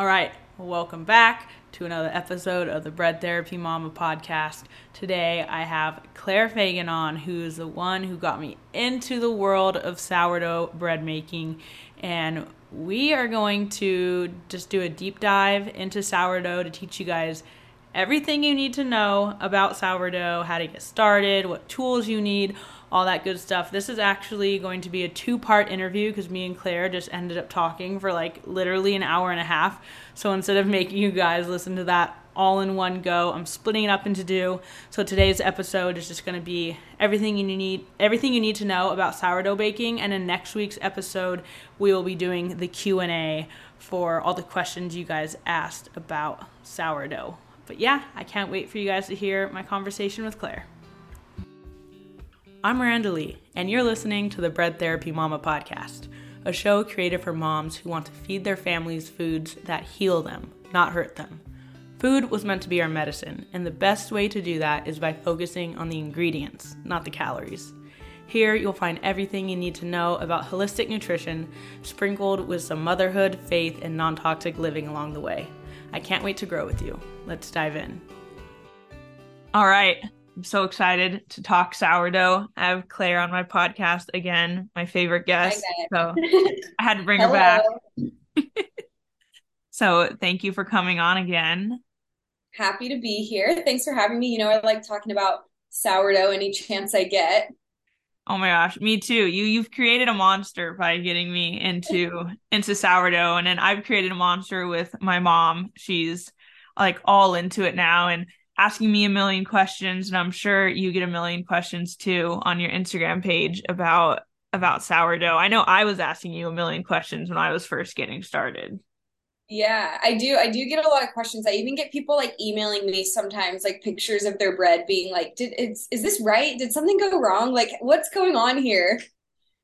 All right, welcome back to another episode of the Bread Therapy Mama podcast. Today I have Claire Fagin on, who's the one who got me into the world of sourdough bread making. And we are going to just do a deep dive into sourdough to teach you guys everything you need to know about sourdough, how to get started, what tools you need, all that good stuff. This is actually going to be a two part interview because me and Claire just ended up talking for like literally an hour and a half. So instead of making you guys listen to that all in one go, I'm splitting it up into two. So today's episode is just going to be everything you need everything you need to know about sourdough baking and in next week's episode we will be doing the Q&A for all the questions you guys asked about sourdough. But yeah, I can't wait for you guys to hear my conversation with Claire. I'm Miranda Lee, and you're listening to the Bread Therapy Mama podcast, a show created for moms who want to feed their families foods that heal them, not hurt them. Food was meant to be our medicine, and the best way to do that is by focusing on the ingredients, not the calories. Here, you'll find everything you need to know about holistic nutrition, sprinkled with some motherhood, faith, and non toxic living along the way. I can't wait to grow with you. Let's dive in. All right, I'm so excited to talk sourdough. I have Claire on my podcast again, my favorite guest. So I had to bring her back. so thank you for coming on again. Happy to be here. Thanks for having me. You know, I like talking about sourdough any chance I get. Oh my gosh, me too. You you've created a monster by getting me into into sourdough and then I've created a monster with my mom. She's like all into it now and asking me a million questions and I'm sure you get a million questions too on your Instagram page about about sourdough. I know I was asking you a million questions when I was first getting started. Yeah, I do. I do get a lot of questions. I even get people like emailing me sometimes, like pictures of their bread, being like, "Did is is this right? Did something go wrong? Like, what's going on here?"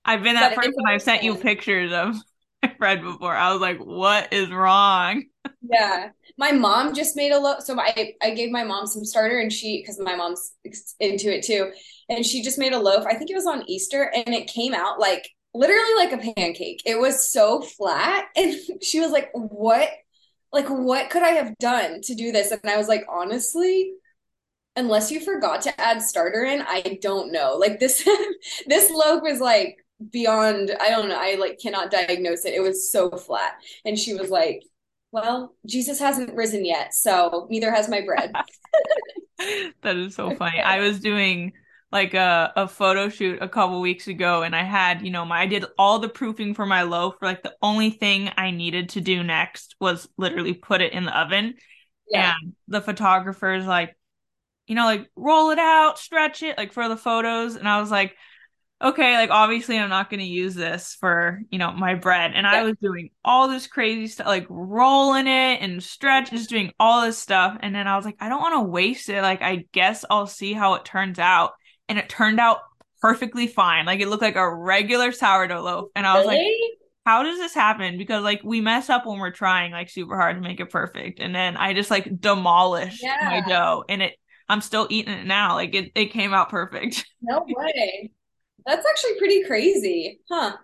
I've been that but person. I've sent you pictures of bread before. I was like, "What is wrong?" Yeah, my mom just made a loaf. So I, I gave my mom some starter and she, cause my mom's into it too. And she just made a loaf. I think it was on Easter and it came out like literally like a pancake. It was so flat. And she was like, what, like, what could I have done to do this? And I was like, honestly, unless you forgot to add starter in, I don't know. Like this, this loaf was like beyond, I don't know. I like cannot diagnose it. It was so flat. And she was like, well, Jesus hasn't risen yet, so neither has my bread. that is so funny. I was doing like a, a photo shoot a couple weeks ago and I had, you know, my I did all the proofing for my loaf. Like the only thing I needed to do next was literally put it in the oven. Yeah. And the photographer's like, you know, like roll it out, stretch it, like for the photos. And I was like, okay, like obviously I'm not going to use this for, you know, my bread. And I was doing all this crazy stuff, like rolling it and stretch, just doing all this stuff. And then I was like, I don't want to waste it. Like, I guess I'll see how it turns out. And it turned out perfectly fine. Like, it looked like a regular sourdough loaf. And I was really? like, how does this happen? Because like we mess up when we're trying like super hard to make it perfect. And then I just like demolished yeah. my dough and it I'm still eating it now. Like it, it came out perfect. No way. That's actually pretty crazy. Huh.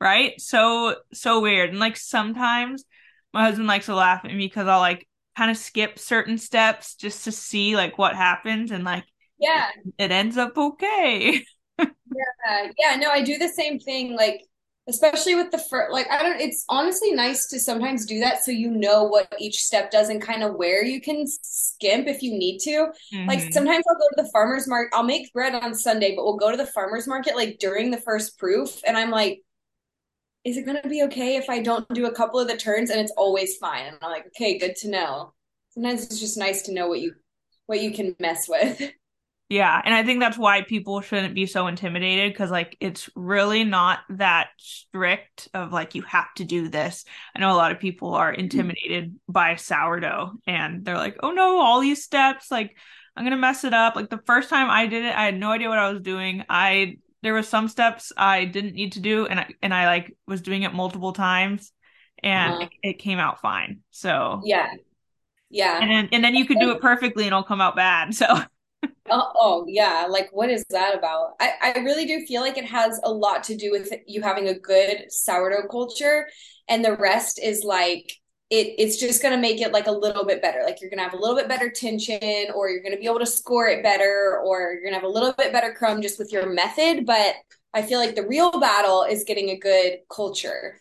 Right? So so weird. And like sometimes my husband likes to laugh at me because I'll like kind of skip certain steps just to see like what happens and like yeah it, it ends up okay yeah yeah no i do the same thing like especially with the first like i don't it's honestly nice to sometimes do that so you know what each step does and kind of where you can skimp if you need to. Mm-hmm. like sometimes i'll go to the farmers market i'll make bread on sunday but we'll go to the farmers market like during the first proof and i'm like is it going to be okay if i don't do a couple of the turns? And it's always fine. And i'm like okay good to know. Sometimes it's just nice to know what you what you can mess with Yeah, and I think that's why people shouldn't be so intimidated because like it's really not that strict of like you have to do this. I know a lot of people are mm-hmm. intimidated by sourdough and they're like, "Oh no, all these steps like I'm going to mess it up." Like the first time I did it, I had no idea what I was doing. I there were some steps I didn't need to do and I and I like was doing it multiple times and uh-huh. it, it came out fine. So Yeah. Yeah. And then and then you could do it perfectly and it'll come out bad. So oh, oh, yeah like what is that about I, I really do feel like it has a lot to do with you having a good sourdough culture and the rest is like it it's just going to make it like a little bit better. Like you're going to have a little bit better tension or you're going to be able to score it better or you're going to have a little bit better crumb just with your method, but I feel like the real battle is getting a good culture.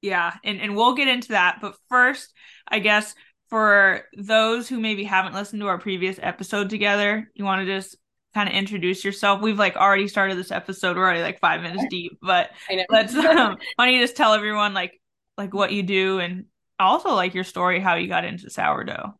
Yeah, and and we'll get into that, but first, I guess for those who maybe haven't listened to our previous episode together, you want to just kind of introduce yourself? We've like already started this episode. We're already like five minutes deep, but let's um, why don't you just tell everyone like like what you do and also like your story, how you got into sourdough.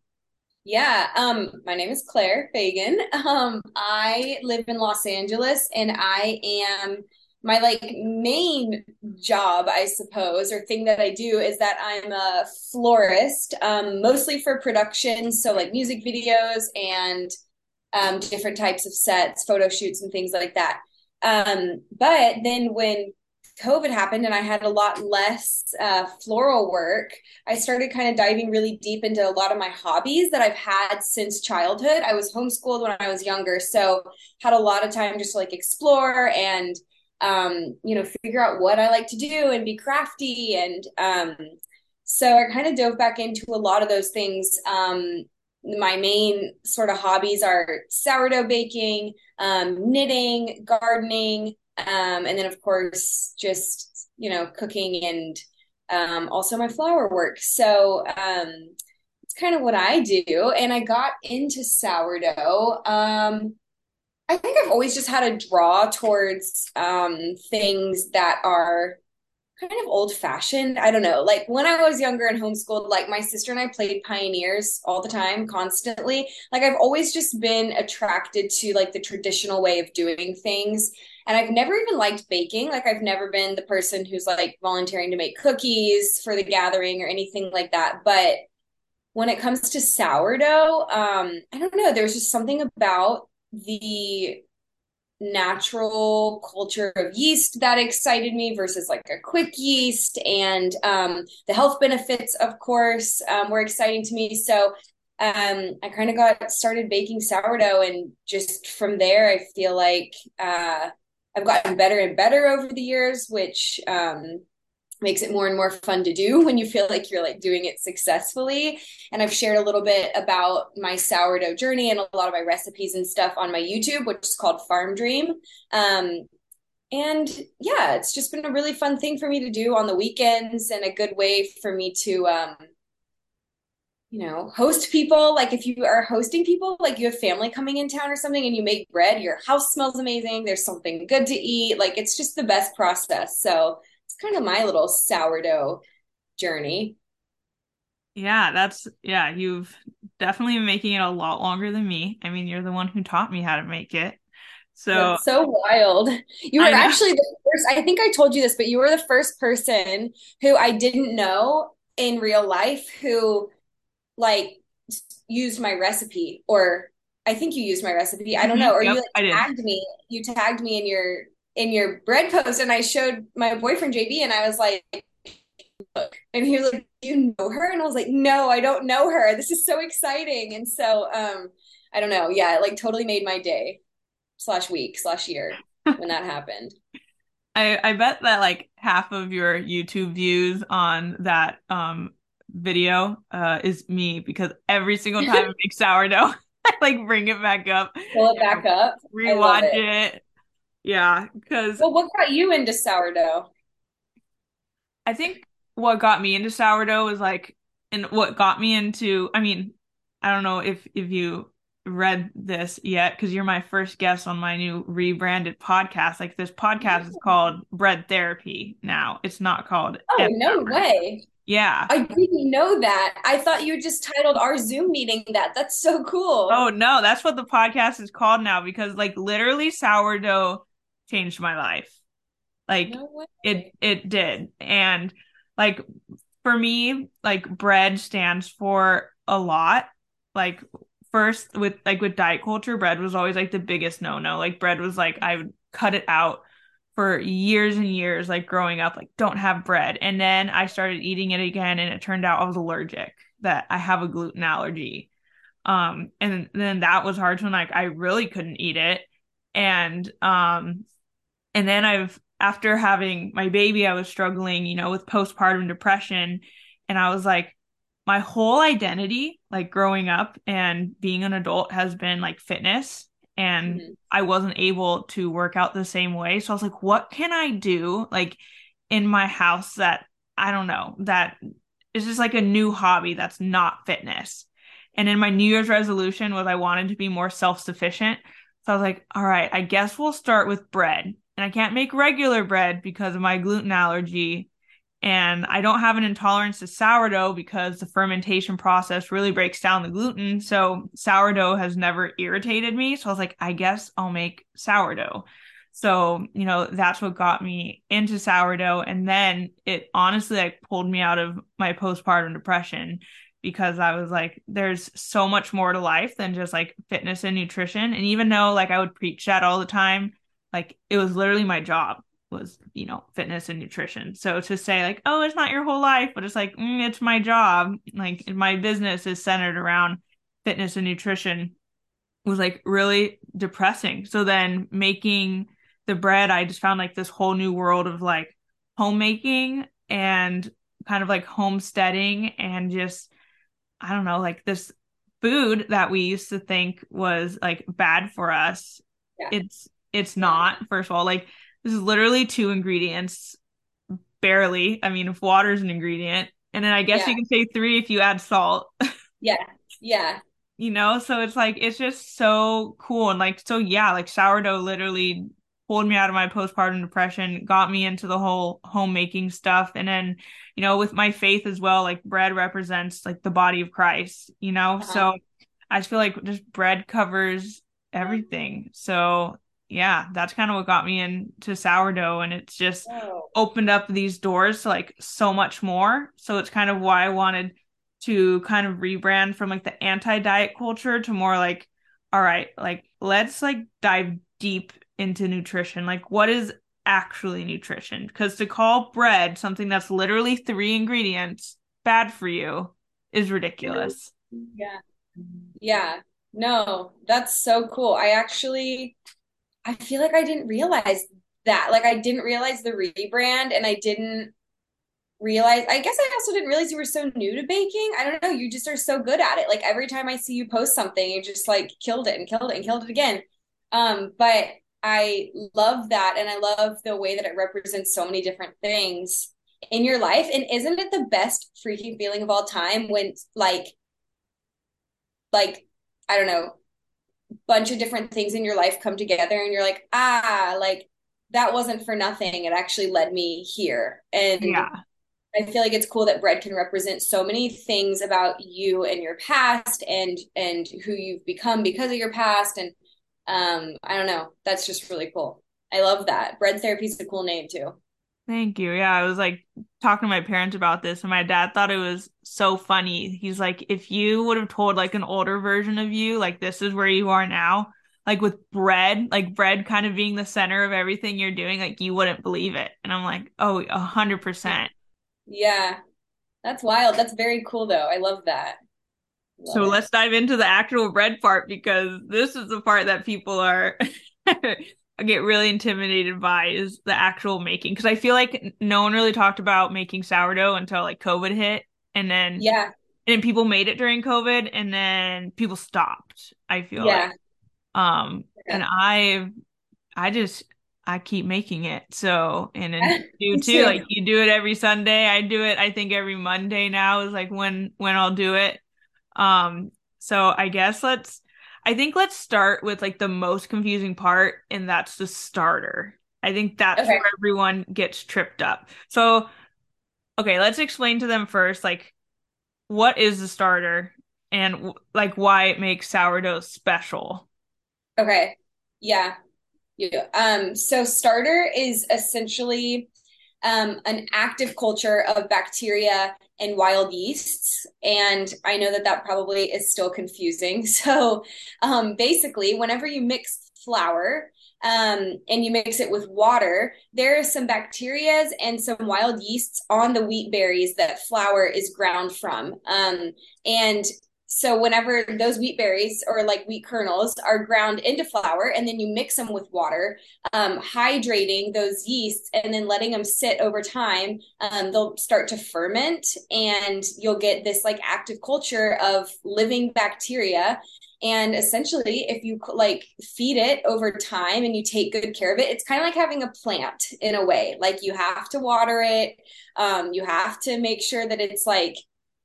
Yeah, um, my name is Claire Fagin. Um, I live in Los Angeles, and I am my like main job, I suppose, or thing that I do is that I'm a florist, um, mostly for production, so like music videos and um, different types of sets, photo shoots, and things like that. Um, but then when COVID happened and I had a lot less uh, floral work, I started kind of diving really deep into a lot of my hobbies that I've had since childhood. I was homeschooled when I was younger, so had a lot of time just to like explore and um, you know figure out what I like to do and be crafty. And um, so I kind of dove back into a lot of those things. Um, my main sort of hobbies are sourdough baking, um, knitting, gardening um, and then of course just you know cooking and um, also my flower work so um, it's kind of what i do and i got into sourdough um, i think i've always just had a draw towards um, things that are kind of old fashioned. I don't know. Like when I was younger and homeschooled, like my sister and I played pioneers all the time, constantly. Like I've always just been attracted to like the traditional way of doing things. And I've never even liked baking. Like I've never been the person who's like volunteering to make cookies for the gathering or anything like that. But when it comes to sourdough, um, I don't know. There's just something about the natural culture of yeast that excited me versus like a quick yeast. And um, the health benefits of course um, were exciting to me. So um, i kind of got started baking sourdough and just from there i feel like uh, i've gotten better and better over the years which um, makes it more and more fun to do when you feel like you're like doing it successfully. And i've shared a little bit about my sourdough journey and a lot of my recipes and stuff on my youtube which is called farm dream. Um, and yeah it's just been a really fun thing for me to do on the weekends and a good way for me to um, you know host people. Like if you are hosting people like you have family coming in town or something and you make bread your house smells amazing there's something good to eat. Like it's just the best process. So kind of my little sourdough journey. Yeah, that's yeah, you've definitely been making it a lot longer than me. I mean, you're the one who taught me how to make it. So that's so wild. You were actually the first I think I told you this, but you were the first person who I didn't know in real life who like used my recipe or I think you used my recipe. I don't mm-hmm. know. Or yep, you like, tagged me. You tagged me in your in your bread post and I showed my boyfriend JB and I was like look and he was like you know her? And I was like no I don't know her. This is so exciting. And so um I don't know. Yeah it like totally made my day slash week slash year when that happened. I I bet that like half of your YouTube views on that um video uh is me because every single time I make sourdough I like bring it back up. Pull it back up. Rewatch it. it yeah, because well, what got you into sourdough? I think what got me into sourdough was like, and what got me into. I mean, I don't know if if you read this yet because you're my first guest on my new rebranded podcast. Like this podcast is called Bread Therapy now. It's not called. Oh no way! Yeah. I didn't know that. I thought you just titled our Zoom meeting that. That's so cool. Oh no, that's what the podcast is called now because like literally sourdough changed my life. Like no it it did. And like for me, like bread stands for a lot. Like first with like with diet culture, bread was always like the biggest no-no. Like bread was like I would cut it out for years and years like growing up like don't have bread. And then I started eating it again and it turned out I was allergic that I have a gluten allergy. Um and then that was hard when like I really couldn't eat it and um and then I've after having my baby, I was struggling, you know, with postpartum depression and I was like, my whole identity, like growing up and being an adult, has been like fitness. And mm-hmm. I wasn't able to work out the same way. So I was like, what can I do like in my house that I don't know, that is just like a new hobby that's not fitness. And in my New Year's resolution was I wanted to be more self sufficient. So I was like, all right, I guess we'll start with bread. And I can't make regular bread because of my gluten allergy. And I don't have an intolerance to sourdough because the fermentation process really breaks down the gluten. So sourdough has never irritated me. So I was like, I guess I'll make sourdough. So, you know, that's what got me into sourdough. And then it honestly like pulled me out of my postpartum depression because I was like, there's so much more to life than just like fitness and nutrition. And even though like I would preach that all the time, like it was literally my job was, you know, fitness and nutrition. So to say like, oh, it's not your whole life, but it's like, mm, it's my job. Like my business is centered around fitness and nutrition was like really depressing. So then making the bread, I just found like this whole new world of like homemaking and kind of like homesteading and just I don't know, like this food that we used to think was like bad for us. Yeah. It's it's not. First of all, like this is literally two ingredients, barely. I mean, if water is an ingredient, and then I guess yeah. you can say three if you add salt. yeah, yeah. You know, so it's like it's just so cool and like so yeah, like sourdough literally pulled me out of my postpartum depression, got me into the whole homemaking stuff. And then, you know, with my faith as well, like bread represents like the body of Christ, you know? Uh-huh. So I just feel like just bread covers everything. So yeah, that's kind of what got me into sourdough. And it's just oh. opened up these doors to like so much more. So it's kind of why I wanted to kind of rebrand from like the anti diet culture to more like, all right, like let's like dive deep into nutrition. Like, what is actually nutrition? Because to call bread something that's literally three ingredients bad for you is ridiculous. Yeah. Yeah. No, that's so cool. I actually, I feel like I didn't realize that. Like, I didn't realize the rebrand and I didn't realize i guess i also didn't realize you were so new to baking i don't know you just are so good at it like every time i see you post something you just like killed it and killed it and killed it again um but I love that. And I love the way that it represents so many different things in your life. And isn't it the best freaking feeling of all time when, like, like, I don't know, bunch of different things in your life come together and you're like, ah, like that wasn't for nothing. It actually led me here. And yeah. I feel like it's cool that bread can represent so many things about you and your past and and who you've become because of your past and um i don't know that's just really cool i love that bread therapy is a cool name too thank you. Yeah i was like talking to my parents about this and my dad thought it was so funny. He's like if you would have told like an older version of you like this is where you are now like with bread like bread kind of being the center of everything you're doing like you wouldn't believe it. And i'm like oh a hundred percent. Yeah. That's wild. That's very cool though. I love that. So it. let's dive into the actual bread part because this is the part that people are get really intimidated by is the actual making because I feel like no one really talked about making sourdough until like COVID hit and then yeah and people made it during COVID and then people stopped. I feel yeah. like um yeah. and I I just I keep making it. So and then you too, like you do it every Sunday. I do it I think every Monday now is like when when I'll do it. Um, so I guess let's I think let's start with like the most confusing part, and that's the starter. I think that's okay. where everyone gets tripped up. So okay, let's explain to them first, like what is the starter and like why it makes sourdough special. Okay. Yeah. Yeah. Um, so starter is essentially um, an active culture of bacteria and wild yeasts. And I know that that probably is still confusing. So um, basically, whenever you mix flour, um, and you mix it with water, there are some bacterias and some wild yeasts on the wheat berries that flour is ground from. Um, and So whenever those wheat berries or like wheat kernels are ground into flour, and then you mix them with water, um, hydrating those yeasts and then letting them sit over time, um, they'll start to ferment, and you'll get this like active culture of living bacteria and essentially, if you like feed it over time and you take good care of it, it's kind of like having a plant in a way. Like you have to water it, um, you have to make sure that it's like,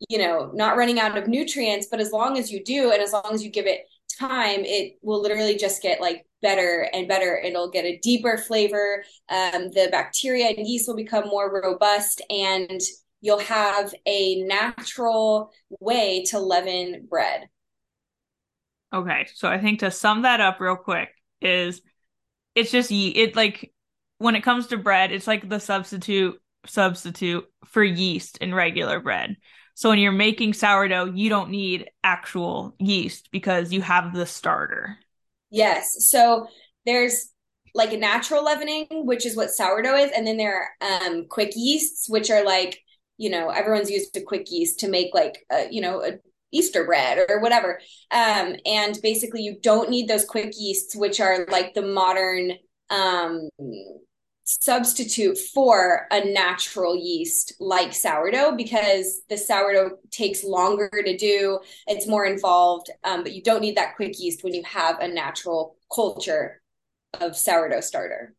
you know, not running out of nutrients. But as long as you do, and as long as you give it time, it will literally just get like better and better. It'll get a deeper flavor. Um, the bacteria and yeast will become more robust, and you'll have a natural way to leaven bread. Okay, so I think to sum that up real quick is it's just ye- it like when it comes to bread, it's like the substitute substitute for yeast in regular bread. So when you're making sourdough, you don't need actual yeast because you have the starter. Yes. So there's like a natural leavening, which is what sourdough is, and then there are um, quick yeasts, which are like you know everyone's used to quick yeast to make like a, you know a Easter bread or whatever. Um, and basically, you don't need those quick yeasts, which are like the modern um, substitute for a natural yeast like sourdough because the sourdough takes longer to do, it's more involved, um, but you don't need that quick yeast when you have a natural culture of sourdough starter.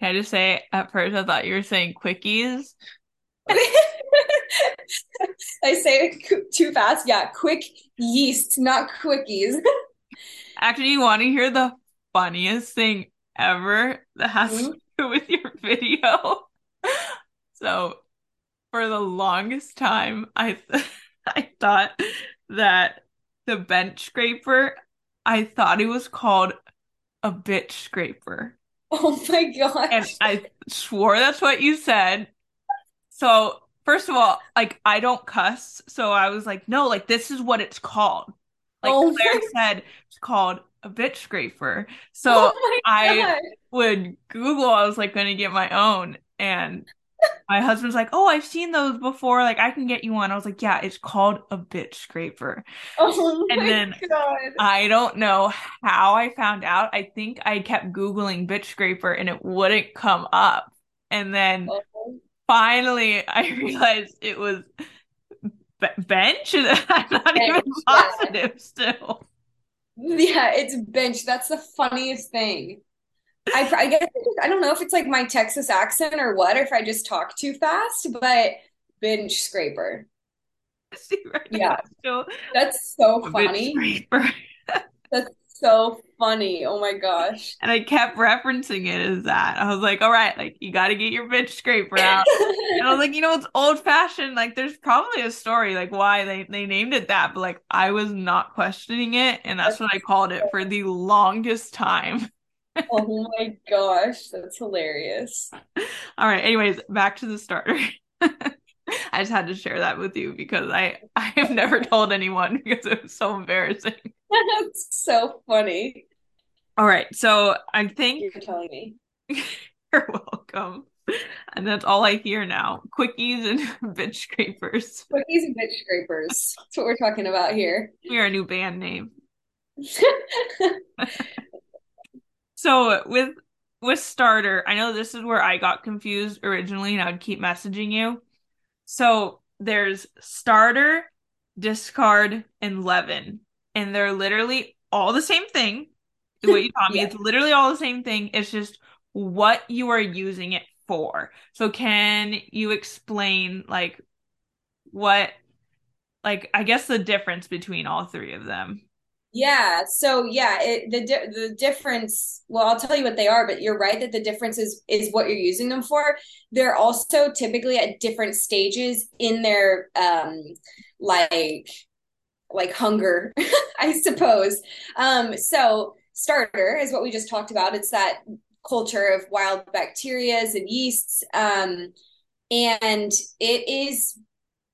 Can I just say, at first I thought you were saying quickies. I say it too fast. Yeah, quick yeast, not quickies. Actually, you want to hear the funniest thing ever that has mm-hmm. to do with your video? so, for the longest time, I I thought that the bench scraper, I thought it was called a bitch scraper. Oh my gosh. And I swore that's what you said. So First of all, like I don't cuss, so I was like, no, like this is what it's called. Like oh Claire said, it's called a bitch scraper. So oh I would Google. I was like going to get my own, and my husband's like, "Oh, I've seen those before. Like I can get you one." I was like, "Yeah, it's called a bitch scraper." Oh and then God. I don't know how I found out. I think I kept googling bitch scraper and it wouldn't come up. And then oh finally I realized it was bench. I'm not bench, even positive yeah. still. Yeah, it's bench. That's the funniest thing. I, I guess I don't know if it's like my Texas accent or what, or if I just talk too fast, but bench scraper. See, right yeah, that's so funny. that's so funny. Oh my gosh. And I kept referencing it as that. I was like, all right, like you got to get your bitch scraper out. and I was like, you know, it's old fashioned. Like there's probably a story like why they, they named it that. But like I was not questioning it. And that's, that's what I called it for the longest time. oh my gosh. That's hilarious. All right. Anyways, back to the starter. I just had to share that with you because I I have never told anyone because it was so embarrassing. That's so funny. All right, so I think you're telling me. you're welcome. And that's all I hear now. Quickies and bitch scrapers. Quickies and bitch scrapers. That's what we're talking about here. We're a new band name. so with with starter, I know this is where I got confused originally and I would keep messaging you. So there's starter, discard, and leaven. And they're literally all the same thing. What you taught me, yeah. it's literally all the same thing. It's just what you are using it for. So can you explain like what like I guess the difference between all three of them? Yeah. So yeah, it, the di- the difference. Well, I'll tell you what they are, but you're right that the difference is is what you're using them for. They're also typically at different stages in their um like like hunger, I suppose. Um. So starter is what we just talked about. It's that culture of wild bacterias and yeasts. Um, and it is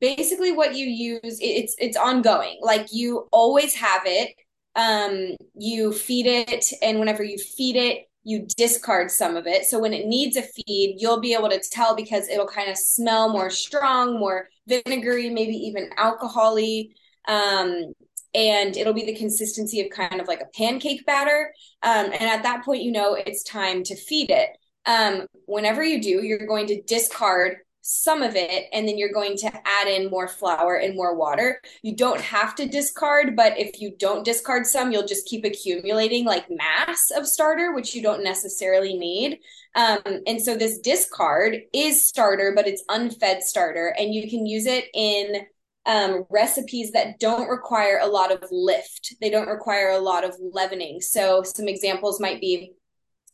basically what you use it's it's ongoing like you always have it um, you feed it, and whenever you feed it, you discard some of it. So when it needs a feed, you'll be able to tell because it'll kind of smell more strong, more vinegary, maybe even alcoholy. Um, and it'll be the consistency of kind of like a pancake batter. Um, and at that point, you know it's time to feed it. Um, whenever you do, you're going to discard some of it and then you're going to add in more flour and more water. You don't have to discard, but if you don't discard some, you'll just keep accumulating like mass of starter, which you don't necessarily need. Um, and so this discard is starter, but it's unfed starter, and you can use it in um, recipes that don't require a lot of lift. They don't require a lot of leavening. So some examples might be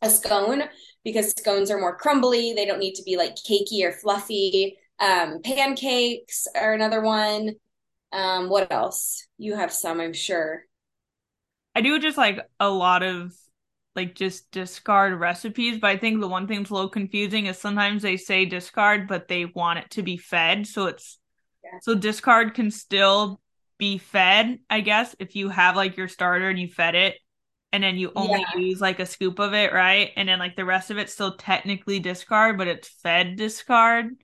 a scone because scones are more crumbly. They don't need to be like cakey or fluffy. Um, pancakes are another one. Um, what else? You have some, I'm sure. I do just like a lot of like just discard recipes, but I think the one thing that's a little confusing is sometimes they say discard, but they want it to be fed. So it's so discard can still be fed, I guess, if you have like your starter and you fed it and then you only yeah. use like a scoop of it, right? And then like the rest of it still technically discard, but it's fed discard.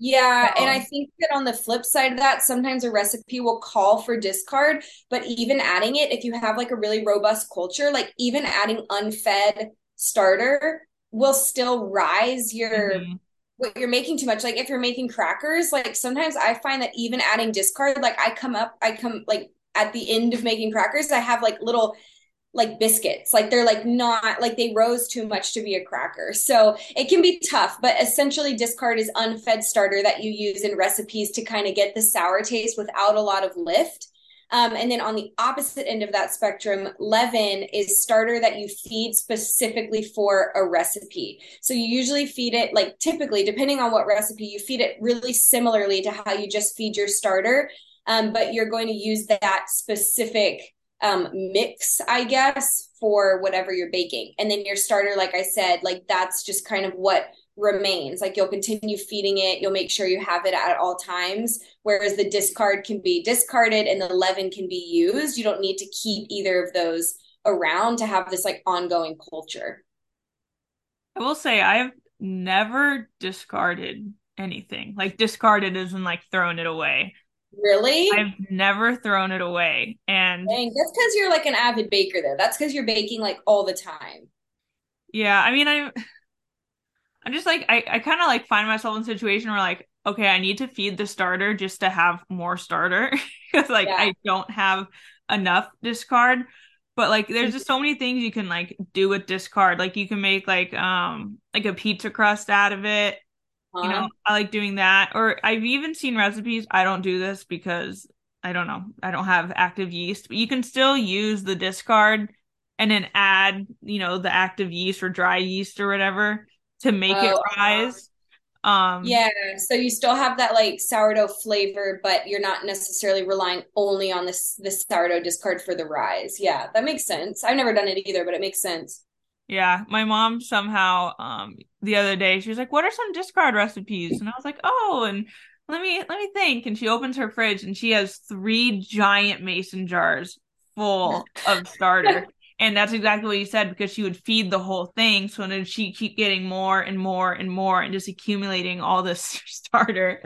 Yeah, and I think that on the flip side of that, sometimes a recipe will call for discard, but even adding it, if you have like a really robust culture, like even adding unfed starter will still rise your mm-hmm. What you're making too much. Like if you're making crackers, like sometimes I find that even adding discard, like I come up, I come like at the end of making crackers, I have like little like biscuits. Like they're like not like they rose too much to be a cracker. So it can be tough but essentially discard is unfed starter that you use in recipes to kind of get the sour taste without a lot of lift um, and then on the opposite end of that spectrum, leaven is starter that you feed specifically for a recipe. So you usually feed it, like typically, depending on what recipe, you feed it really similarly to how you just feed your starter. Um, but you're going to use that specific um, mix, I guess, for whatever you're baking. And then your starter, like I said, like that's just kind of what remains. Like you'll continue feeding it, you'll make sure you have it at all times. Whereas the discard can be discarded and the leaven can be used. You don't need to keep either of those around to have this like ongoing culture. I will say I've never discarded anything. Like discarded isn't like thrown it away. Really? I've never thrown it away. And Dang, that's because you're like an avid baker though. That's because you're baking like all the time. Yeah, I mean I'm I'm just like I, I kinda like find myself in a situation where like, okay, I need to feed the starter just to have more starter. Because like yeah. I don't have enough discard. But like there's just so many things you can like do with discard. Like you can make like um like a pizza crust out of it you know, I like doing that. Or I've even seen recipes. I don't do this because I don't know. I don't have active yeast, but you can still use the discard and then add, you know, the active yeast or dry yeast or whatever to make oh, it rise. Um Yeah, so you still have that like sourdough flavor, but you're not necessarily relying only on this this sourdough discard for the rise. Yeah, that makes sense. I've never done it either, but it makes sense. Yeah, my mom somehow um the other day she was like, "What are some discard recipes?" And I was like, "Oh, and let me let me think." And she opens her fridge and she has three giant mason jars full of starter. And that's exactly what you said because she would feed the whole thing. So then she keep getting more and more and more and just accumulating all this starter.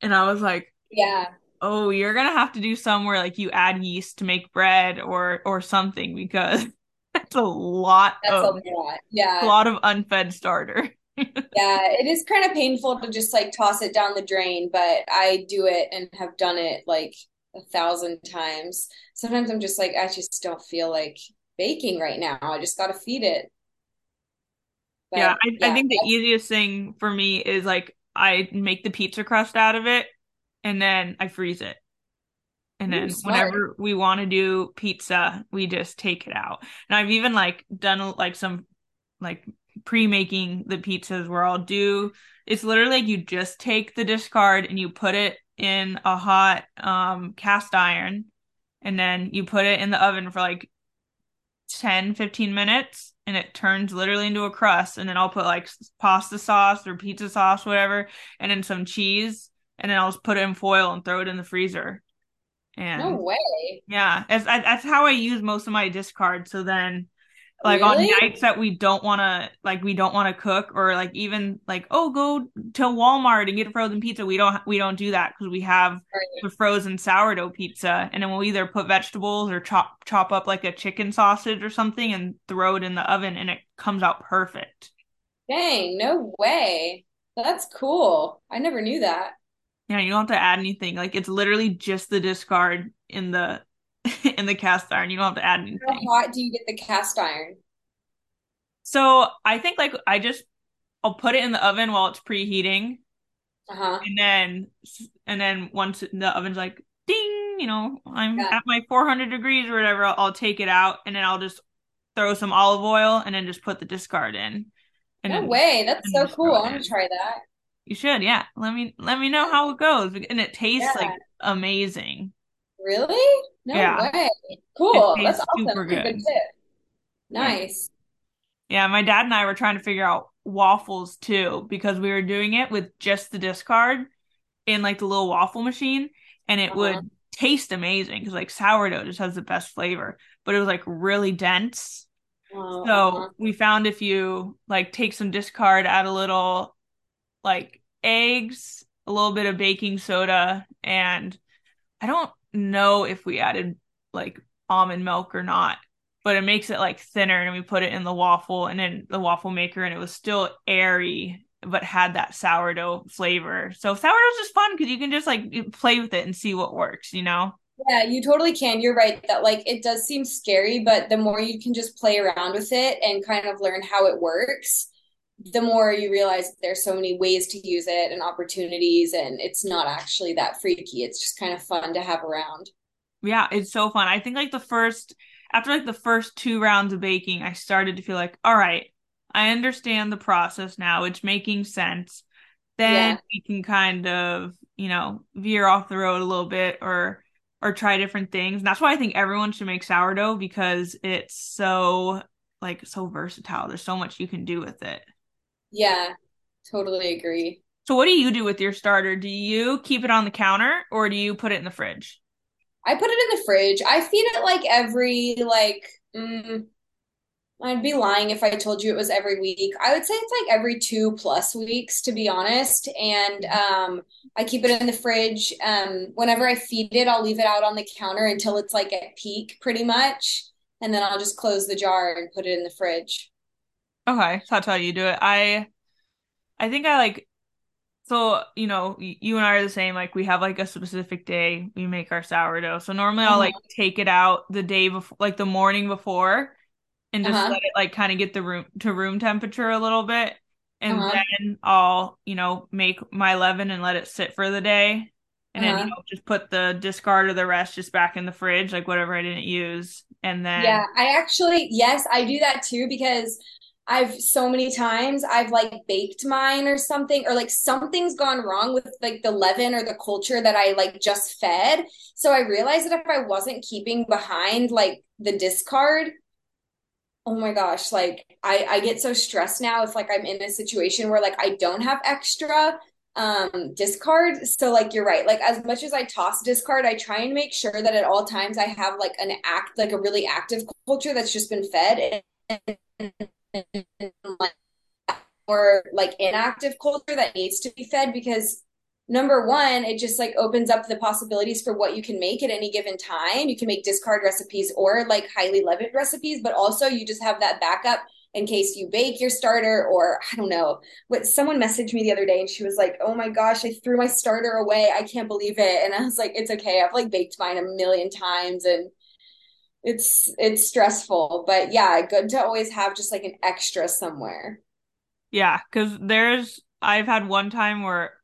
And I was like, Yeah. Oh, you're gonna have to do somewhere like you add yeast to make bread or or something because that's a lot. That's of, a lot. Yeah. A lot of unfed starter. yeah, it is kind of painful to just like toss it down the drain, but I do it and have done it like a thousand times. Sometimes I'm just like, I just don't feel like baking right now. I just got to feed it. But, yeah, I, yeah, I think the easiest thing for me is like I make the pizza crust out of it and then I freeze it. And then whenever we want to do pizza, we just take it out. And I've even like done like some like pre-making the pizzas where I'll do it's literally like you just take the discard and you put it in a hot um cast iron and then you put it in the oven for like 10 15 minutes and it turns literally into a crust and then I'll put like pasta sauce or pizza sauce whatever and then some cheese and then I'll just put it in foil and throw it in the freezer and no way. Yeah, that's, that's how I use most of my discard. So then, like on nights that we don't want to like we don't want to cook or like even like oh go to Walmart and get a frozen pizza we don't we don't do that because we have Right. the frozen sourdough pizza and then we'll either put vegetables or chop chop up like a chicken sausage or something and throw it in the oven and it comes out perfect Dang, no way. That's cool. I never knew that. yeah you don't have to add anything like it's literally just the discard in the in the cast iron you don't have to add anything. How hot do you get the cast iron? so I think like I just I'll put it in the oven while it's preheating Uh-huh. and then and then once the oven's like ding you know i'm Yeah. at my 400 degrees or whatever I'll, I'll take it out and then i'll just throw some olive oil and then just put the discard in and No then way. That's so cool. I it want to try that. you should yeah let me let me know how it goes and it tastes Yeah. like amazing Really? No Yeah. way. Cool. That's awesome. super good. good tip. Nice. yeah my dad and i were trying to figure out waffles too because we were doing it with just the discard in like the little waffle machine and it Uh-huh. would taste amazing because like sourdough just has the best flavor but it was like really dense So uh-huh. we found if you like take some discard, add a little like eggs, a little bit of baking soda, and I don't know if we added like almond milk or not, but it makes it like thinner and we put it in the waffle and in the waffle maker and it was still airy but had that sourdough flavor. So sourdough's just fun because you can just like play with it and see what works, you know? Yeah, you totally can. You're right that like it does seem scary, but the more you can just play around with it and kind of learn how it works, the more you realize there's so many ways to use it and opportunities, and it's not actually that freaky. It's just kind of fun to have around. Yeah, it's so fun. I think like the first after like the first two rounds of baking, I started to feel like, all right, I understand the process now. It's making sense. Then Yeah. we can kind of, you know, veer off the road a little bit or or try different things. And that's why I think everyone should make sourdough because it's so like so versatile. There's so much you can do with it. Yeah, totally agree. So what do you do with your starter? Do you keep it on the counter or do you put it in the fridge? I put it in the fridge. I feed it like every like mm, I'd be lying if I told you it was every week. I would say it's like every two plus weeks, to be honest. And um, I keep it in the fridge. Um, whenever I feed it, I'll leave it out on the counter until it's like at peak, pretty much. And then I'll just close the jar and put it in the fridge. Okay, that's how you do it. I I think I like so you know you and I are the same. Like we have like a specific day we make our sourdough. So normally I'll like take it out the day before, like the morning before, and just Uh-huh. let it like kind of get the room to room temperature a little bit, and Uh-huh. then I'll you know make my leaven and let it sit for the day, and then you Uh-huh. know just put the discard or the rest just back in the fridge, like whatever I didn't use, and then Yeah, I actually, yes, I do that too because I've so many times I've like baked mine or something, or like something's gone wrong with like the leaven or the culture that I like just fed. So I realized that if I wasn't keeping behind like the discard, oh my gosh, like I I get so stressed now if like I'm in a situation where like I don't have extra um discard. So like you're right. Like as much as I toss discard, I try and make sure that at all times I have like an act like a really active culture that's just been fed and, or like inactive culture that needs to be fed because number one, it just like opens up the possibilities for what you can make at any given time. You can make discard recipes or like highly leavened recipes, but also you just have that backup in case you bake your starter or I don't know. What someone messaged me the other day and she was like, "Oh my gosh, I threw my starter away. I can't believe it." And I was like, "It's okay. I've like baked mine a million times and it's it's stressful, but yeah, good to always have just like an extra somewhere." Yeah, because there's I've had one time where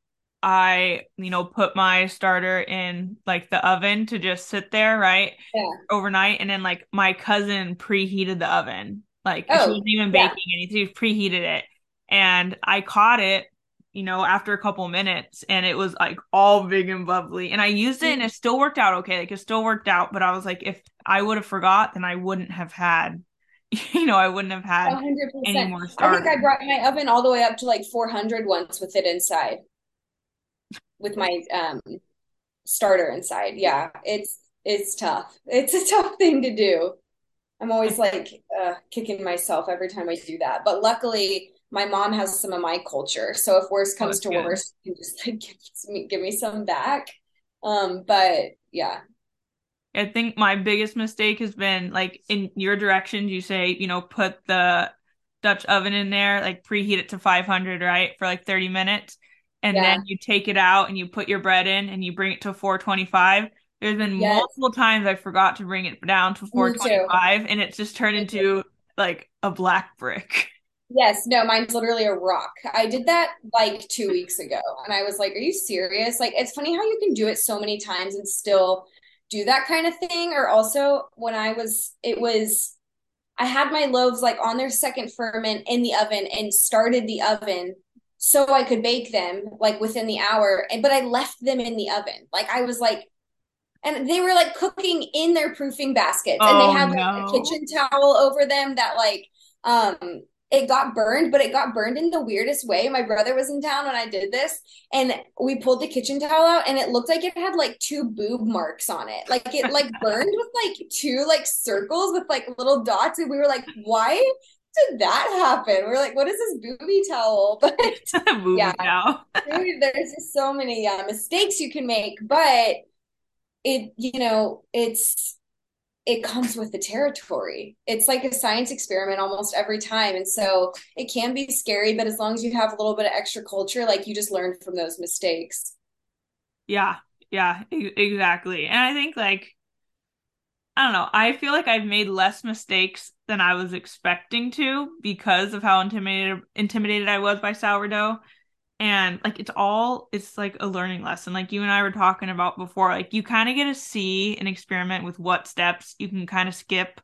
I, you know, put my starter in like the oven to just sit there, right? Yeah. Overnight, and then like my cousin preheated the oven. Like she Oh, wasn't even yeah. baking anything, she preheated it. And I caught it, you know, after a couple minutes, and it was like all big and bubbly. And I used it and it still worked out okay. Like it still worked out, but I was like, if I would have forgot, then I wouldn't have had, you know, I wouldn't have had hundred any percent. more I think. I brought my oven all the way up to like 400 once with it inside, with my um starter inside. Yeah, it's it's tough. It's a tough thing to do. I'm always like uh, kicking myself every time I do that. But luckily, my mom has some of my culture. So if worse comes to good. worse, you can just like give me, give me some back. Um, but yeah. I think my biggest mistake has been like in your directions, you say, you know, put the Dutch oven in there, like preheat it to 500, right, for like 30 minutes. And yeah. then you take it out and you put your bread in and you bring it to 425 there's been yes. multiple times I forgot to bring it down to 425 and it's just turned into like a black brick. Yes, no, mine's literally a rock. I did that like two weeks ago and I was like, Are you serious? Like, it's funny how you can do it so many times and still do that kind of thing. Or also, when I was, it was, I had my loaves like on their second ferment in the oven and started the oven so I could bake them like within the hour. And but I left them in the oven. Like I was like, and they were like cooking in their proofing baskets oh, and they oh, had like no. a kitchen towel over them that like um it got burned but it got burned in the weirdest way my brother was in town when i did this and we pulled the kitchen towel out and it looked like it had like two boob marks on it like it like burned with like two like circles with like little dots and we were like why did that happen? We are like, what is this booby towel? But yeah, there's just so many uh, mistakes you can make. But it you know it's it comes with the territory. It's like a science experiment almost every time. And so it can be scary but as long as you have a little bit of extra culture like you just learn from those mistakes. Yeah. Yeah exactly. And i think like i don't know. I feel like i've made less mistakes than i was expecting to because of how intimidated intimidated i was by sourdough and like it's all it's like a learning lesson like you and i were talking about before like you kind of get to see and experiment with what steps you can kind of skip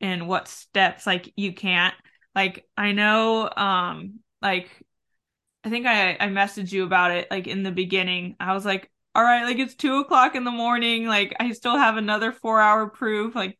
and what steps like you can't. Like i know um like i think i i messaged you about it like in the beginning. I was like all right like it's two o'clock in the morning like i still have another four hour proof like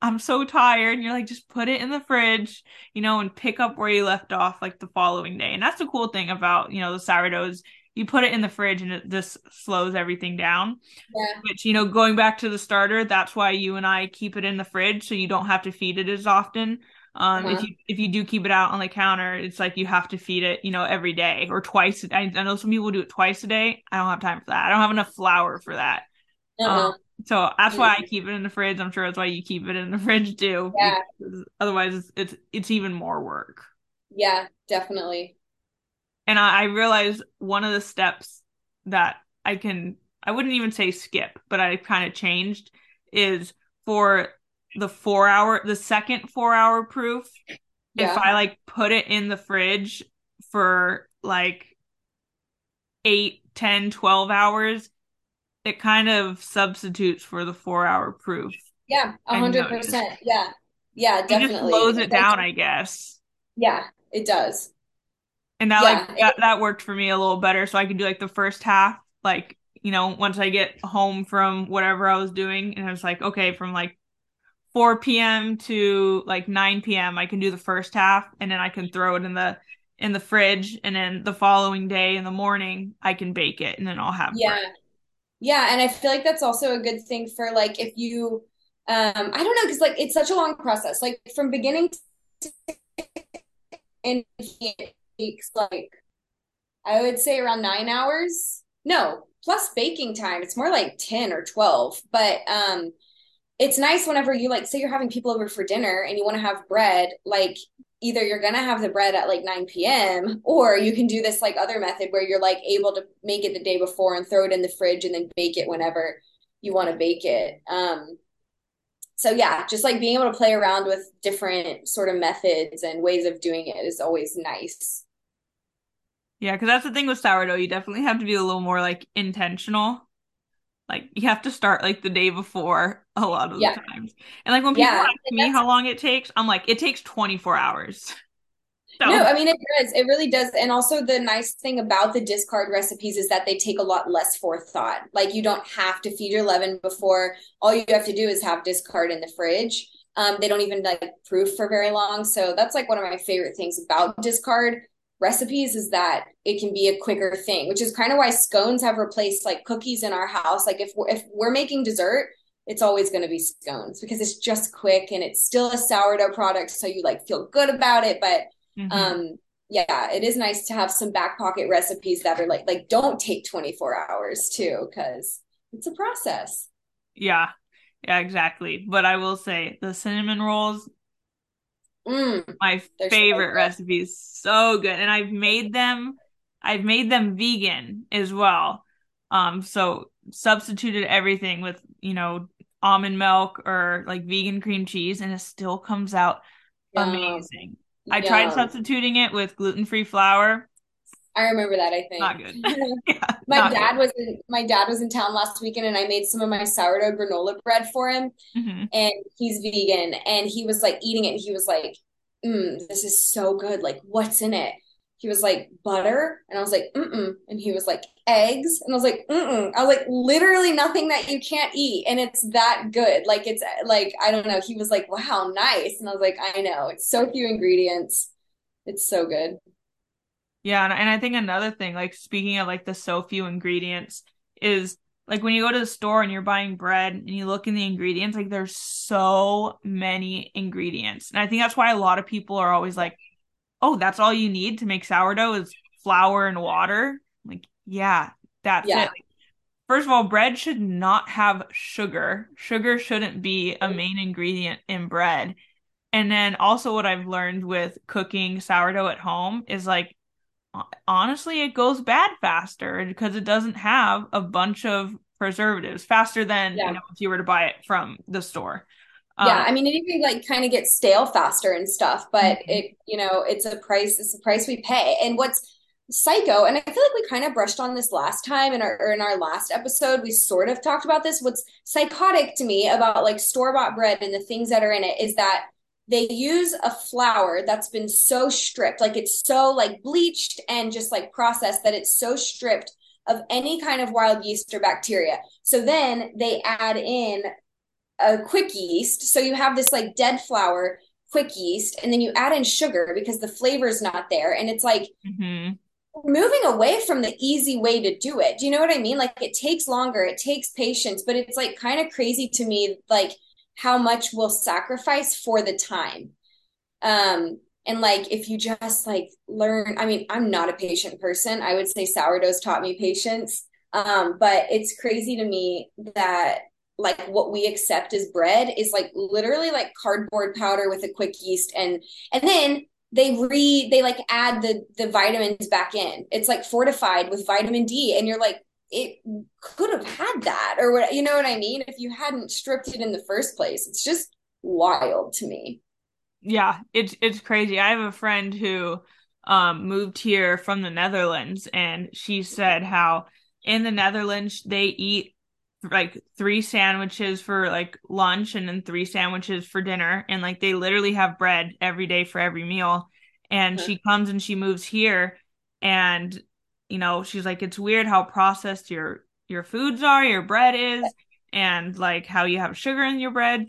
I'm so tired. And you're like, just put it in the fridge, you know, and pick up where you left off like the following day. And that's the cool thing about, you know, the sourdoughs. You put it in the fridge and it just slows everything down. Yeah. Which, you know, going back to the starter, that's why you and I keep it in the fridge so you don't have to feed it as often. Um, uh-huh. if you if you do keep it out on the counter, it's like you have to feed it, you know, every day or twice. I, I know some people do it twice a day. I don't have time for that. I don't have enough flour for that. Uh-huh. Um, so that's why I mm-hmm. keep it in the fridge. I'm sure that's why you keep it in the fridge too. Yeah. Otherwise, it's, it's, it's even more work. Yeah, definitely. And I, I realized one of the steps that I can I wouldn't even say skip, but I kind of changed is for the four hour the second four hour proof. Yeah. If I like put it in the fridge for like eight, 10, 12 hours, it kind of substitutes for the four hour proof. Yeah, a hundred percent. Yeah, yeah, definitely. It just slows it down, I guess. Yeah, it does. And that yeah, like that, that worked for me a little better, so I could do like the first half, like you know, once I get home from whatever I was doing, and I was like, okay, from like 4 p.m. to like 9 p.m. I can do the first half, and then I can throw it in the in the fridge, and then the following day in the morning I can bake it, and then I'll have yeah. Bread. Yeah, and I feel like that's also a good thing for like if you um I don't know because like it's such a long process. Like from beginning to and it takes like I would say around nine hours. No, plus baking time. It's more like 10 or 12. But um it's nice whenever you like say you're having people over for dinner and you want to have bread, like either you're gonna have the bread at like 9 p.m. or you can do this like other method where you're like able to make it the day before and throw it in the fridge and then bake it whenever you want to bake it. Um, so yeah, just like being able to play around with different sort of methods and ways of doing it is always nice. Yeah, because that's the thing with sourdough. You definitely have to be a little more like intentional like you have to start like the day before a lot of yeah. the times. And like when people yeah, ask me how long it takes, I'm like, it takes 24 hours. So. No, I mean it does. It really does. And also the nice thing about the discard recipes is that they take a lot less forethought. Like you don't have to feed your leaven before. All you have to do is have discard in the fridge. Um, they don't even like proof for very long. So that's like one of my favorite things about discard recipes is that it can be a quicker thing, which is kind of why scones have replaced like cookies in our house. Like if we're, if we're making dessert, it's always going to be scones because it's just quick and it's still a sourdough product so you like feel good about it but mm-hmm. um yeah it is nice to have some back pocket recipes that are like like don't take 24 hours too because it's a process yeah yeah exactly but i will say the cinnamon rolls mm, my favorite so recipes so good and i've made them i've made them vegan as well um so substituted everything with you know almond milk or like vegan cream cheese and it still comes out amazing. I tried substituting it with gluten-free flour. I remember that, I think. Not good. yeah, my dad good. was in my dad was in town last weekend and I made some of my sourdough granola bread for him. Mm-hmm. And he's vegan and he was like eating it and he was like, mm, this is so good. Like, what's in it? he was like butter and i was like mm-mm and he was like eggs and i was like mm-mm i was like literally nothing that you can't eat and it's that good like it's like i don't know he was like wow nice and i was like i know it's so few ingredients it's so good yeah and, and i think another thing like speaking of like the so few ingredients is like when you go to the store and you're buying bread and you look in the ingredients like there's so many ingredients and i think that's why a lot of people are always like oh, that's all you need to make sourdough is flour and water. Like, yeah, that's yeah. it. Like, first of all, bread should not have sugar. Sugar shouldn't be a mm. main ingredient in bread. And then also what I've learned with cooking sourdough at home is like honestly it goes bad faster because it doesn't have a bunch of preservatives faster than yeah. you know if you were to buy it from the store yeah, um, I mean, it even like kind of gets stale faster and stuff, but mm-hmm. it, you know, it's a price, it's a price we pay. And what's psycho, and I feel like we kind of brushed on this last time in our in our last episode, we sort of talked about this. What's psychotic to me about like store bought bread and the things that are in it is that they use a flour that's been so stripped, like it's so like bleached and just like processed that it's so stripped of any kind of wild yeast or bacteria. So then they add in a quick yeast. So you have this like dead flour, quick yeast, and then you add in sugar because the flavor is not there. And it's like mm-hmm. moving away from the easy way to do it. Do you know what I mean? Like it takes longer, it takes patience, but it's like kind of crazy to me, like how much we'll sacrifice for the time. Um, and like if you just like learn, I mean, I'm not a patient person. I would say sourdough's taught me patience. Um, but it's crazy to me that like what we accept as bread is like literally like cardboard powder with a quick yeast and and then they re they like add the the vitamins back in it's like fortified with vitamin d and you're like it could have had that or what you know what i mean? If you hadn't stripped it in the first place it's just wild to me. Yeah it's it's crazy. I have a friend who um moved here from the netherlands and she said how in the netherlands they eat like three sandwiches for like lunch and then three sandwiches for dinner. And like they literally have bread every day for every meal. And mm-hmm. she comes and she moves here and you know she's like it's weird how processed your your foods are your bread is and like how you have sugar in your bread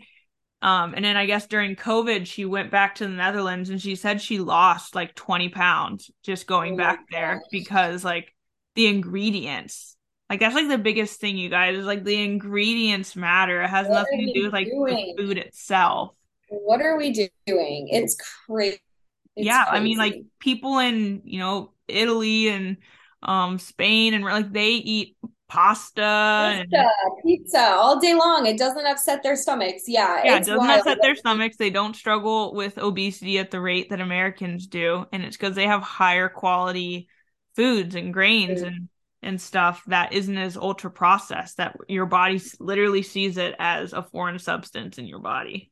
um and then i guess during covid she went back to the netherlands and she said she lost like 20 pounds just going oh back there because like the ingredients like that's like the biggest thing, you guys, is like the ingredients matter. It has what nothing to do with like doing? the food itself. What are we doing? It's crazy. It's yeah, crazy. I mean, like people in you know Italy and um Spain and like they eat pasta, pasta and pizza all day long. It doesn't upset their stomachs. Yeah, yeah, it doesn't wild. upset their stomachs. They don't struggle with obesity at the rate that Americans do, and it's because they have higher quality foods and grains and and stuff that isn't as ultra processed that your body literally sees it as a foreign substance in your body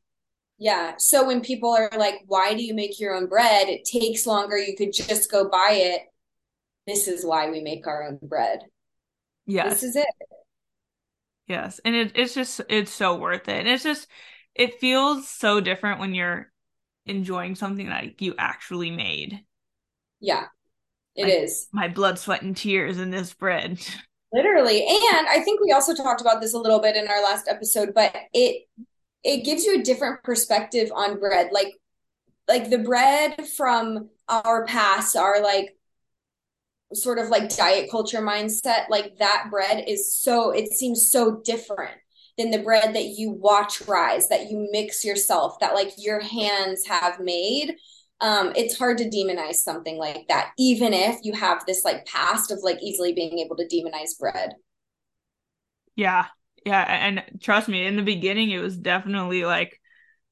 yeah so when people are like why do you make your own bread it takes longer you could just go buy it this is why we make our own bread. Yes. this is it. Yes. And it, it's just it's so worth it. And it's just it feels so different when you're enjoying something that you actually made. Yeah. It like, is. My blood, sweat, and tears in this bread. Literally. And I think we also talked about this a little bit in our last episode, but it it gives you a different perspective on bread. Like like the bread from our past, our like sort of like diet culture mindset, like that bread is so it seems so different than the bread that you watch rise, that you mix yourself, that like your hands have made. Um, it's hard to demonize something like that, even if you have this like past of like easily being able to demonize bread. Yeah. Yeah. And trust me, in the beginning, it was definitely like,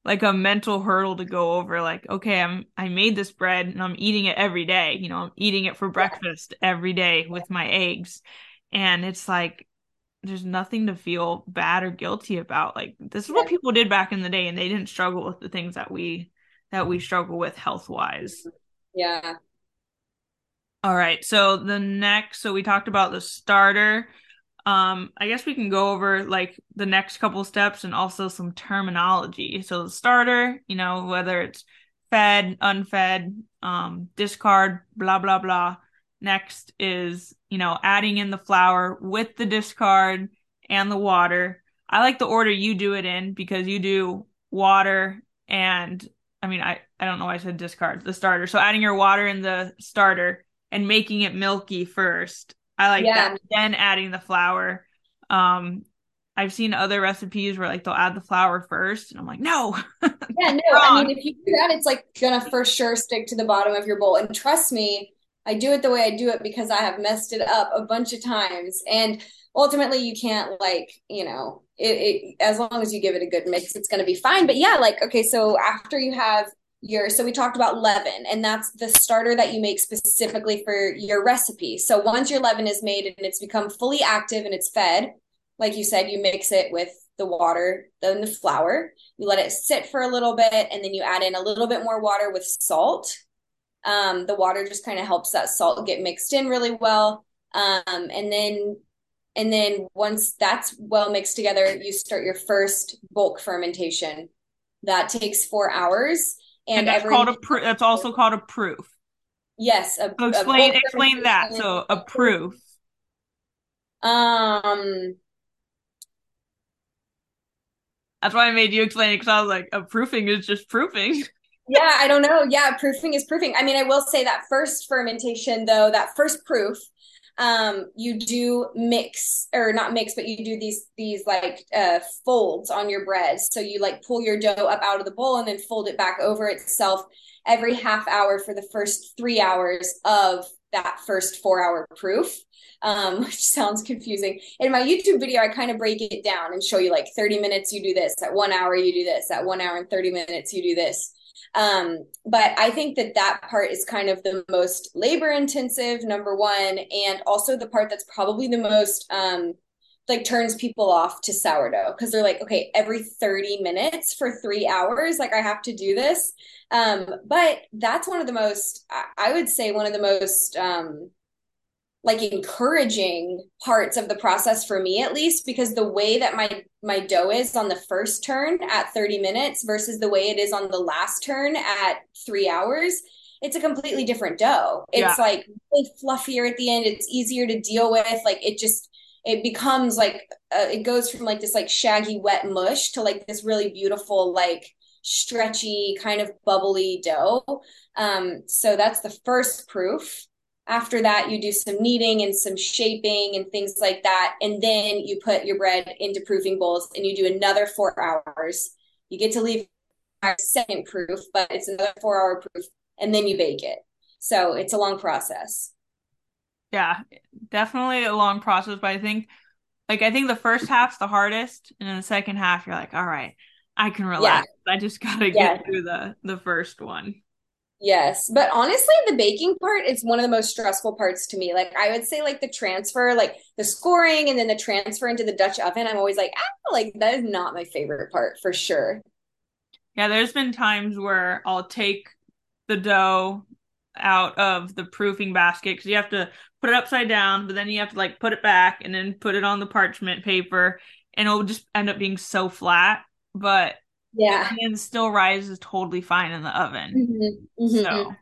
like a mental hurdle to go over like okay i'm i made this bread and i'm eating it every day you know i'm eating it for breakfast every day with my eggs. And it's like there's nothing to feel bad or guilty about like this is what people did back in the day and they didn't struggle with the things that we that we struggle with health wise yeah. All right so the next so we talked about the starter um, I guess we can go over like the next couple steps and also some terminology. So the starter, you know, whether it's fed, unfed, um, discard, blah blah blah. Next is, you know, adding in the flour with the discard and the water. I like the order you do it in because you do water and I mean I I don't know why I said discard, the starter. So adding your water in the starter and making it milky first I like yeah. that. Then adding the flour. Um, I've seen other recipes where like they'll add the flour first, and I'm like, no. yeah, no. I mean, if you do that, it's like gonna for sure stick to the bottom of your bowl. And trust me, I do it the way I do it because I have messed it up a bunch of times. And ultimately, you can't like you know it, it as long as you give it a good mix, it's gonna be fine. But yeah, like okay, so after you have your so we talked about leaven and that's the starter that you make specifically for your recipe. So once your leaven is made and it's become fully active and it's fed like you said you mix it with the water then the flour. You let it sit for a little bit and then you add in a little bit more water with salt. Um, the water just kind of helps that salt get mixed in really well. Um, and then and then once that's well mixed together you start your first bulk fermentation. That takes four hours and, and that's every called a proof. That's also called a proof. Yes. A, so explain explain that. So a proof. Um. That's why I made you explain it because I was like, a proofing is just proofing. yeah, I don't know. Yeah, proofing is proofing. I mean, I will say that first fermentation, though, that first proof, um, you do mix or not mix, but you do these these like uh, folds on your bread. So you like pull your dough up out of the bowl and then fold it back over itself every half hour for the first three hours of that first four hour proof. Um, which sounds confusing. In my YouTube video, I kind of break it down and show you like 30 minutes, you do this, at one hour, you do this, at one hour and 30 minutes, you do this. Um, but I think that that part is kind of the most labor intensive, number one, and also the part that's probably the most um, like turns people off to sourdough because they're like, okay, every 30 minutes for three hours, like I have to do this. Um, but that's one of the most, I would say, one of the most um, like encouraging parts of the process for me at least because the way that my my dough is on the first turn at 30 minutes versus the way it is on the last turn at 3 hours it's a completely different dough. It's yeah. like really fluffier at the end. It's easier to deal with. Like it just it becomes like uh, it goes from like this like shaggy wet mush to like this really beautiful like stretchy kind of bubbly dough. Um so that's the first proof after that, you do some kneading and some shaping and things like that. And then you put your bread into proofing bowls and you do another four hours. You get to leave our second proof, but it's another four hour proof. And then you bake it. So it's a long process. Yeah, definitely a long process. But I think, like, I think the first half's the hardest. And then the second half, you're like, all right, I can relax. Yeah. I just got to yeah. get through the, the first one. Yes, but honestly, the baking part is one of the most stressful parts to me. Like I would say, like the transfer, like the scoring, and then the transfer into the Dutch oven. I'm always like, ah, like that is not my favorite part for sure. Yeah, there's been times where I'll take the dough out of the proofing basket because you have to put it upside down, but then you have to like put it back and then put it on the parchment paper, and it'll just end up being so flat. But yeah and still rises totally fine in the oven mm-hmm. Mm-hmm. so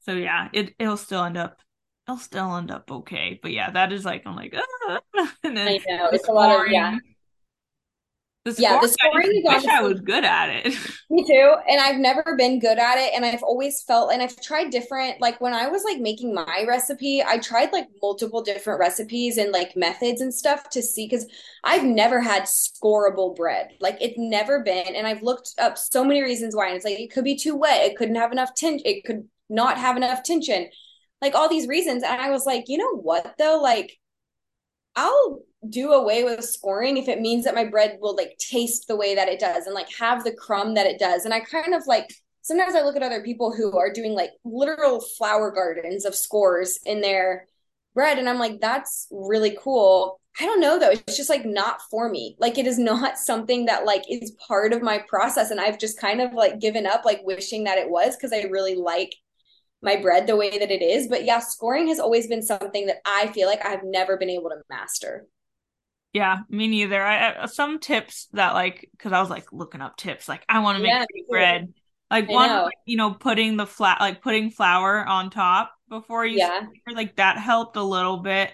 so yeah it it'll still end up it'll still end up okay but yeah that is like i'm like ah. and then I know it's a lot of yeah The Yeah, the scoring, I wish I was good at it. Me too. And I've never been good at it. And I've always felt, and I've tried different, like when I was like making my recipe, I tried like multiple different recipes and like methods and stuff to see, because I've never had scoreable bread. Like it's never been. And I've looked up so many reasons why. And it's like, it could be too wet. It couldn't have enough tension. It could not have enough tension. Like all these reasons. And I was like, you know what though? Like, I'll do away with scoring if it means that my bread will like taste the way that it does and like have the crumb that it does. And I kind of like sometimes I look at other people who are doing like literal flower gardens of scores in their bread and I'm like that's really cool. I don't know though. It's just like not for me. Like it is not something that like is part of my process and I've just kind of like given up like wishing that it was because I really like my bread the way that it is. But yeah, scoring has always been something that I feel like I've never been able to master. Yeah, me neither. I some tips that like because I was like looking up tips, like I want to make Yeah, bread. Like I one, know. like, you know, putting the flat, like putting flour on top before you Yeah. score, like that helped a little bit.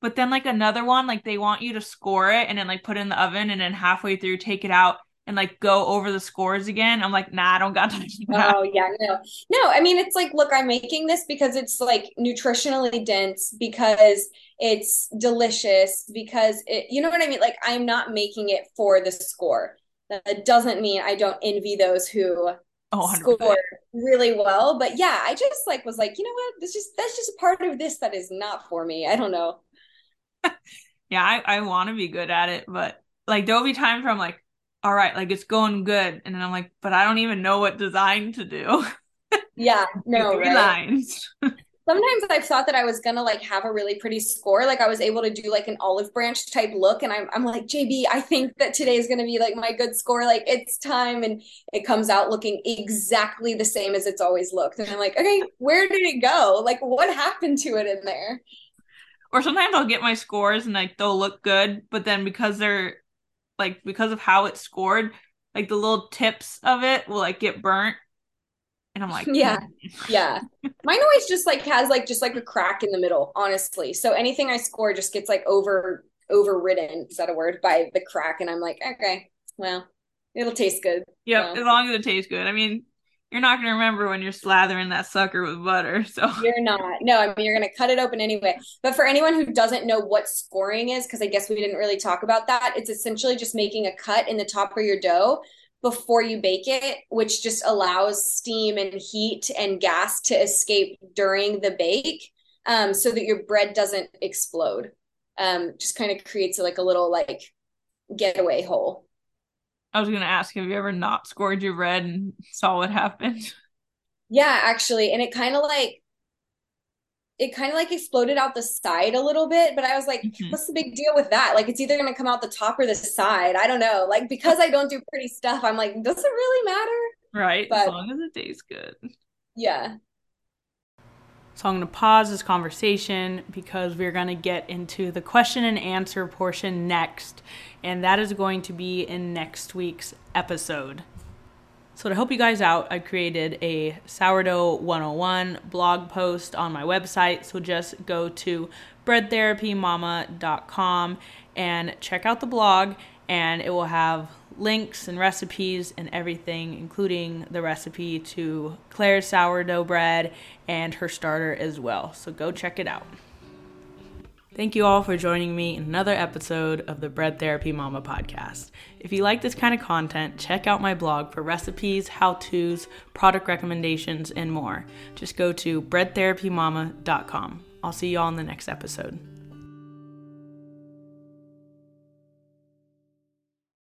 But then like another one, like they want you to score it and then like put it in the oven and then halfway through take it out and like go over the scores again. I'm like, nah, I don't got time to do that. Oh yeah, no. No, I mean it's like, look, I'm making this because it's like nutritionally dense, because it's delicious, because it, you know what I mean? Like I'm not making it for the score. That doesn't mean I don't envy those who Oh, 100%. score really well. But yeah, I just like was like, you know what? This just that's just a part of this that is not for me. I don't know. Yeah, I, I want to be good at it, but like there'll be times where I'm like, all right, like it's going good. And then I'm like, but I don't even know what design to do. Yeah, no, three right? lines. Sometimes I've thought that I was gonna like have a really pretty score. Like I was able to do like an olive branch type look, and I'm I'm like, JB, I think that today is gonna be like my good score. Like it's time, and it comes out looking exactly the same as it's always looked. And I'm like, okay, where did it go? Like what happened to it in there? Or sometimes I'll get my scores and like they'll look good, but then because they're like because of how it's scored, like the little tips of it will like get burnt. And I'm like, Yeah, mm. yeah. Mine always just like has like just like a crack in the middle, honestly. So anything I score just gets like over overridden, is that a word, by the crack, and I'm like, okay, well, it'll taste good. Yeah, So. as long as it tastes good. I mean, you're not gonna remember when you're slathering that sucker with butter, so You're not. No, I mean, you're going to cut it open anyway. But for anyone who doesn't know what scoring is, because I guess we didn't really talk about that, it's essentially just making a cut in the top of your dough before you bake it, which just allows steam and heat and gas to escape during the bake um, so that your bread doesn't explode. Um, just kind of creates like a little like getaway hole. I was gonna ask, have you ever not scored your red and saw what happened? Yeah, actually. And it kind of like, it kind of like exploded out the side a little bit, but I was like, Mhm. what's the big deal with that? Like, it's either going to come out the top or the side. I don't know. Like, because I don't do pretty stuff, I'm like, does it really matter? Right, as long as it tastes good. yeah. So I'm going to pause this conversation because we're going to get into the question and answer portion next, and that is going to be in next week's episode. So to help you guys out, I created a sourdough 101 blog post on my website. So just go to breadtherapymama.com and check out the blog and it will have links and recipes and everything including the recipe to Claire's sourdough bread and her starter as well. So go check it out. Thank you all for joining me in another episode of the Bread Therapy Mama podcast. If you like this kind of content, check out my blog for recipes, how to's, product recommendations, and more. Just go to breadtherapymama.com. I'll see you all in the next episode.